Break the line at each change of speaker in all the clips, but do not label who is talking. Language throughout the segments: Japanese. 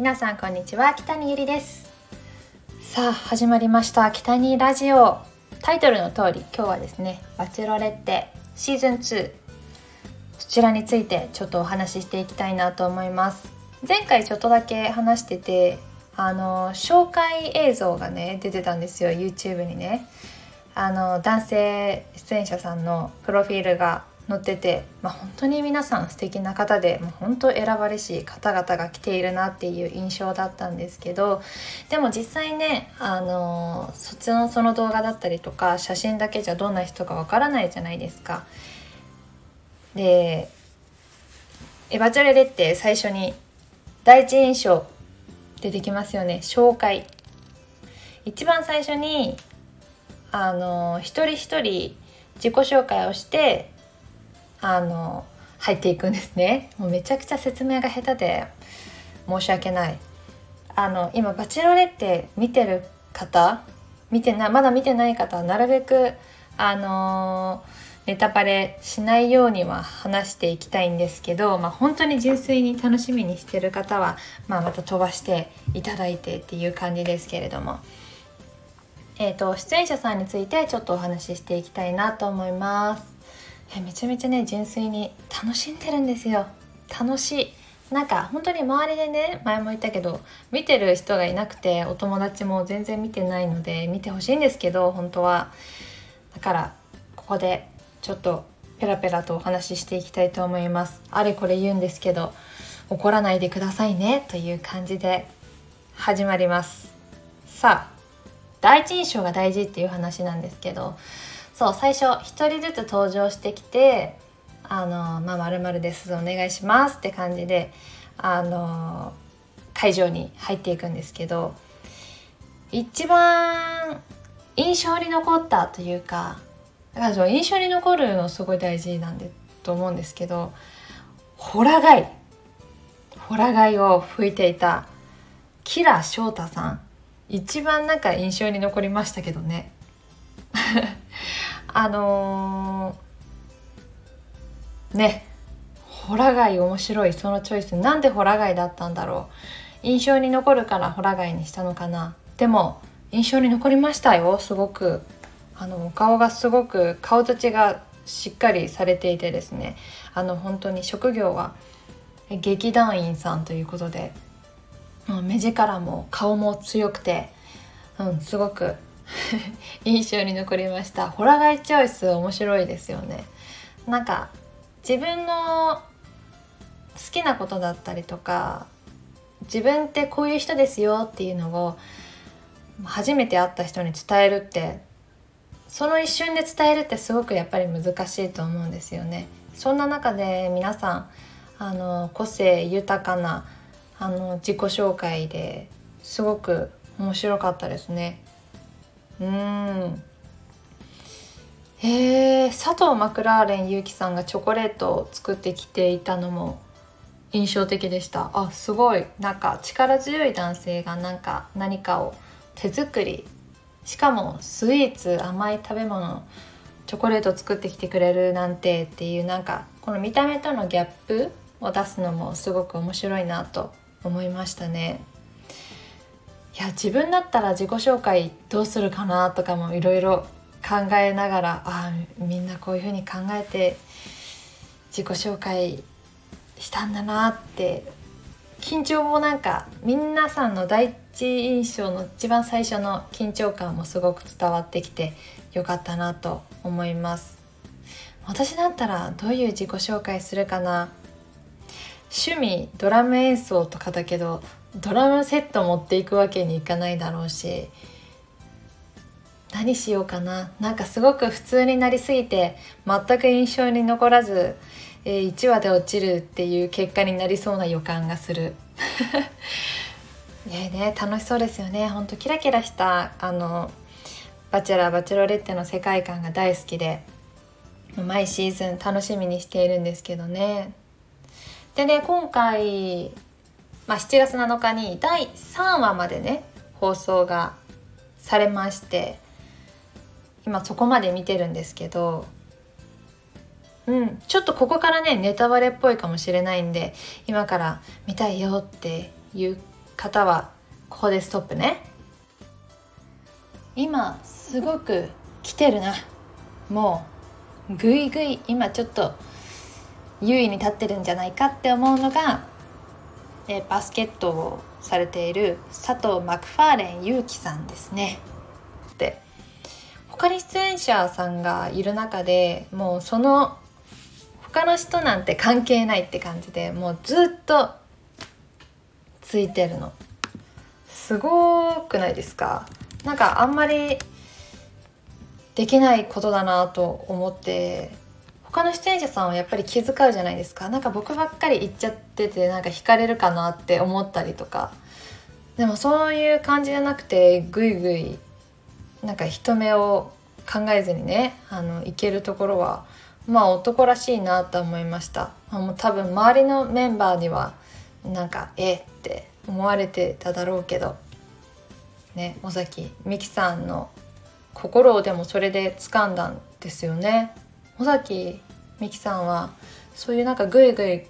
皆さんこんにちは北にゆりです。さあ始まりました北にラジオ。タイトルの通り今日はですねバチェロレッテシーズン2そちらについてちょっとお話ししていきたいなと思います。前回ちょっとだけ話しててあの紹介映像がね出てたんですよ YouTube にね。あの男性出演者さんのプロフィールが載ってて、まあ、本当に皆さん素敵な方でもう本当選ばれしい方々が来ているなっていう印象だったんですけどでも実際ねあのそっちのその動画だったりとか写真だけじゃどんな人かわからないじゃないですか。でエバチョレレって最初に第一印象出てきますよね紹介一番最初にあの一人一人自己紹介をしてあの入っていくんですね。もうめちゃくちゃ説明が下手で申し訳ない。あの今「バチロレ」って見てる方？見てなまだ見てない方はなるべくあのネタバレしないようには話していきたいんですけど、まあ、本当に純粋に楽しみにしてる方は、まあ、また飛ばしていただいてっていう感じですけれども、えーと出演者さんについてちょっとお話ししていきたいなと思います。めちゃめちゃね純粋に楽しんでるんですよ。楽しい。なんか本当に周りでね前も言ったけど見てる人がいなくてお友達も全然見てないので見てほしいんですけど本当は。だからここでちょっとペラペラとお話ししていきたいと思います。あれこれ言うんですけど怒らないでくださいねという感じで始まります。さあ第一印象が大事っていう話なんですけどそう最初1人ずつ登場してきて「あのまあ、まるですお願いします」って感じであの会場に入っていくんですけど一番印象に残ったというかだから印象に残るのすごい大事なんでと思うんですけどホラ貝ホラ貝を吹いていたキラ翔太さん一番なんか印象に残りましたけどね。あのー、ねホラ貝面白いそのチョイス。なんでホラ貝だったんだろう。印象に残るからホラ貝にしたのかな。でも印象に残りましたよ。すごく。あのお顔がすごく顔立ちがしっかりされていてですね。あの本当に職業は劇団員さんということで。目力も顔も強くて、うん、すごく 印象に残りましたホラガイチョイス面白いですよねなんか自分の好きなことだったりとか自分ってこういう人ですよっていうのを初めて会った人に伝えるってその一瞬で伝えるってすごくやっぱり難しいと思うんですよね。そんな中で皆さんあの個性豊かなあの自己紹介ですごく面白かったですね。うん。へえ佐藤マクラーレン結城さんがチョコレートを作ってきていたのも印象的でした。あすごい。なんか力強い男性がなんか何かを手作り。しかもスイーツ甘い食べ物チョコレート作ってきてくれるなんてっていうなんかこの見た目とのギャップを出すのもすごく面白いなと思いましたね。や自分だったら自己紹介どうするかなとかもいろいろ考えながらあみんなこういうふうに考えて自己紹介したんだなって緊張もなんか皆さんの第一印象の一番最初の緊張感もすごく伝わってきてよかったなと思います。私だったらどういう自己紹介するかな。趣味ドラム演奏とかだけどドラムセット持っていくわけにいかないだろうし何しようかな。なんかすごく普通になりすぎて全く印象に残らず、えー、1話で落ちるっていう結果になりそうな予感がする。ねね楽しそうですよね。ほんとキラキラしたあのバチェラーバチェロレッテの世界観が大好きで毎シーズン楽しみにしているんですけどね。でね今回まあ、7月7日に第3話までね放送がされまして今そこまで見てるんですけどうんちょっとここからねネタバレっぽいかもしれないんで今から見たいよっていう方はここでストップね。今すごく来てるな。もうぐいぐい今ちょっと優位に立ってるんじゃないかって思うのが、えバスケットをされている佐藤マクファーレン勇気さんですね。で他に出演者さんがいる中でもうその他の人なんて関係ないって感じでもうずっとついてるのすごくないですかなんかあんまりできないことだなと思って他の出演者さんはやっぱり気遣うじゃないですか。なんか僕ばっかり言っちゃっててなんか惹かれるかなって思ったりとか。でもそういう感じじゃなくてぐいぐいなんか人目を考えずにねあのいけるところはまあ男らしいなと思いました。もう多分周りのメンバーにはなんかえって思われてただろうけどね尾崎美紀さんの心をでもそれで掴んだんですよね。尾崎美紀さんはそういうなんかグイグイ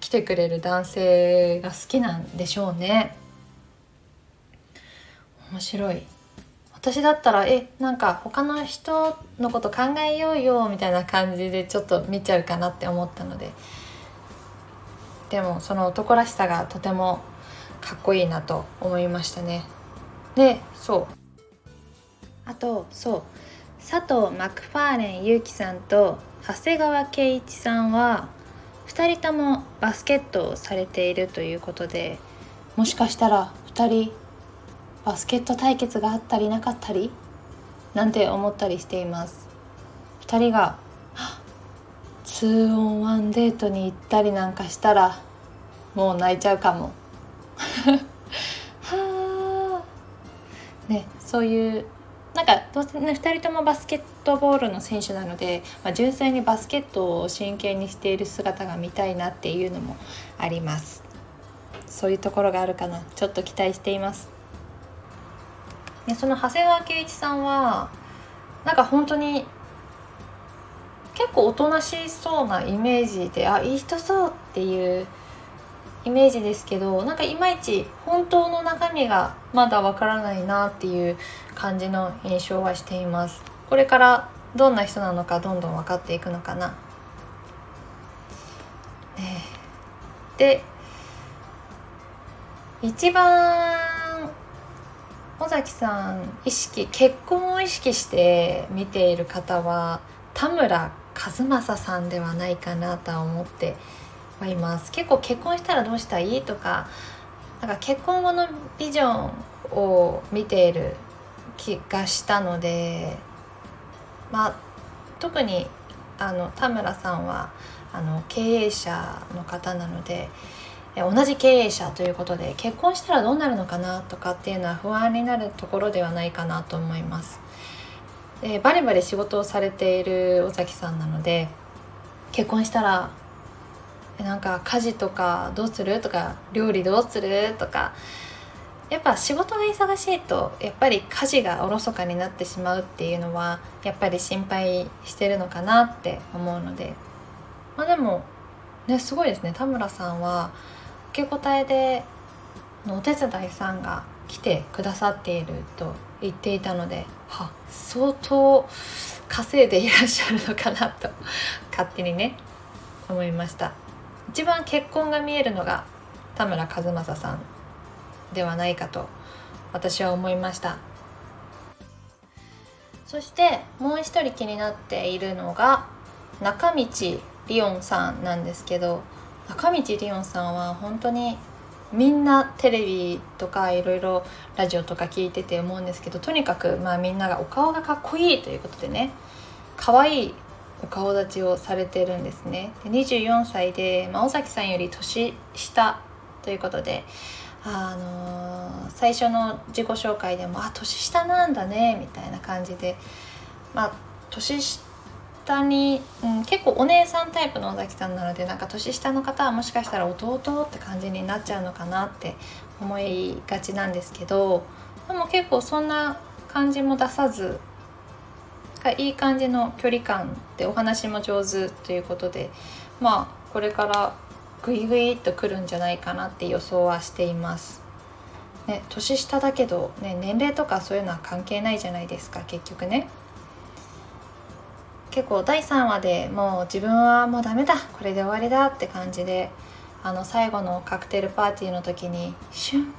来てくれる男性が好きなんでしょうね。面白い。私だったらえなんか他の人のこと考えようよみたいな感じでちょっと見ちゃうかなって思ったので。でもその男らしさがとてもかっこいいなと思いましたね。でそう。あとそう。佐藤マクファーレン勇樹さんと長谷川圭一さんは2人ともバスケットをされているということでもしかしたら2人バスケット対決があったりなかったりなんて思ったりしています。2人が 2on1 デートに行ったりなんかしたらもう泣いちゃうかも。はあねそういうなんかどうせね2人ともバスケットボールの選手なので、まあ、純粋にバスケットを真剣にしている姿が見たいなっていうのもあります。そういうところがあるかな。ちょっと期待しています。でその長谷川圭一さんはなんか本当に結構おとなしそうなイメージであいい人そうっていうイメージですけどなんかいまいち本当の中身がまだわからないなっていう感じの印象はしています。これからどんな人なのかどんどん分かっていくのかな、ね、で一番尾崎さん意識結婚を意識して見ている方は田村和正さんではないかなとは思ってはいます結構結婚したらどうしたいとかなんか結婚後のビジョンを見ている気がしたのでまあ特にあの田村さんはあの経営者の方なので同じ経営者ということで結婚したらどうなるのかなとかっていうのは不安になるところではないかなと思います。でバリバリ仕事をされている尾崎さんなので結婚したらなんか家事とかどうするとか料理どうするとかやっぱ仕事が忙しいとやっぱり家事がおろそかになってしまうっていうのはやっぱり心配してるのかなって思うので。まあでもねすごいですね。田村さんは受け答えでのお手伝いさんが来てくださっていると言っていたのでは相当稼いでいらっしゃるのかなと勝手にね思いました。一番結婚が見えるのが田村和正さんではないかと私は思いました。そしてもう一人気になっているのが中道リオンさんなんですけど中道リオンさんは本当にみんなテレビとかいろいろラジオとか聞いてて思うんですけどとにかくまあみんながお顔がかっこいいということでね可愛いお顔立ちをされてるんですね。で24歳で、まあ、尾崎さんより年下ということであのー、最初の自己紹介でも「あ年下なんだね」みたいな感じでまあ年下に、うん、結構お姉さんタイプの尾崎さんなのでなんか年下の方はもしかしたら弟って感じになっちゃうのかなって思いがちなんですけどでも結構そんな感じも出さずがいい感じの距離感でお話も上手ということでまあこれからグイグイっとくるんじゃないかなって予想はしています。ね、年下だけど、ね、年齢とかそういうのは関係ないじゃないですか結局ね。結構第3話でもう自分はもうダメだこれで終わりだって感じであの最後のカクテルパーティーの時にシュン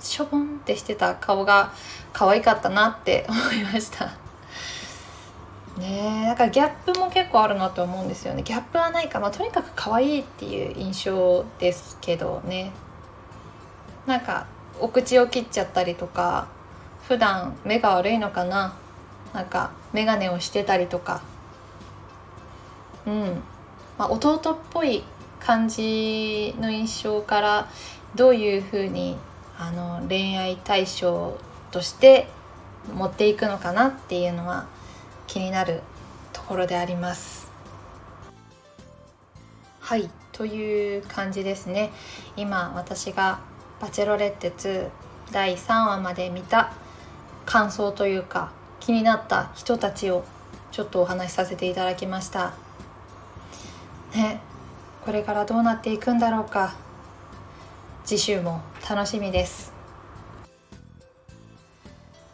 しょぼんってしてた顔が可愛かったなって思いました。ね。だからギャップも結構あるなと思うんですよね。ギャップはないか、まあ、とにかく可愛いっていう印象ですけどね。なんかお口を切っちゃったりとか普段目が悪いのかな。なんか眼鏡をしてたりとか。うん、まあ、弟っぽい感じの印象からどういうふうにあの恋愛対象として持っていくのかなっていうのは気になるところであります。はいという感じですね。今私が「バチェロレッテ2」第3話まで見た感想というか気になった人たちをちょっとお話しさせていただきました。ねこれからどうなっていくんだろうか。次週も楽しみです。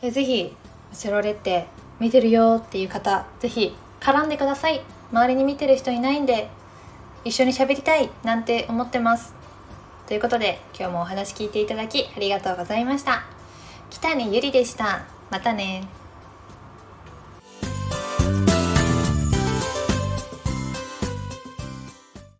えぜひチェロレッテ見てるよっていう方ぜひ絡んでください。周りに見てる人いないんで一緒に喋りたいなんて思ってます。ということで今日もお話聞いていただきありがとうございました。北にゆりでした。またね。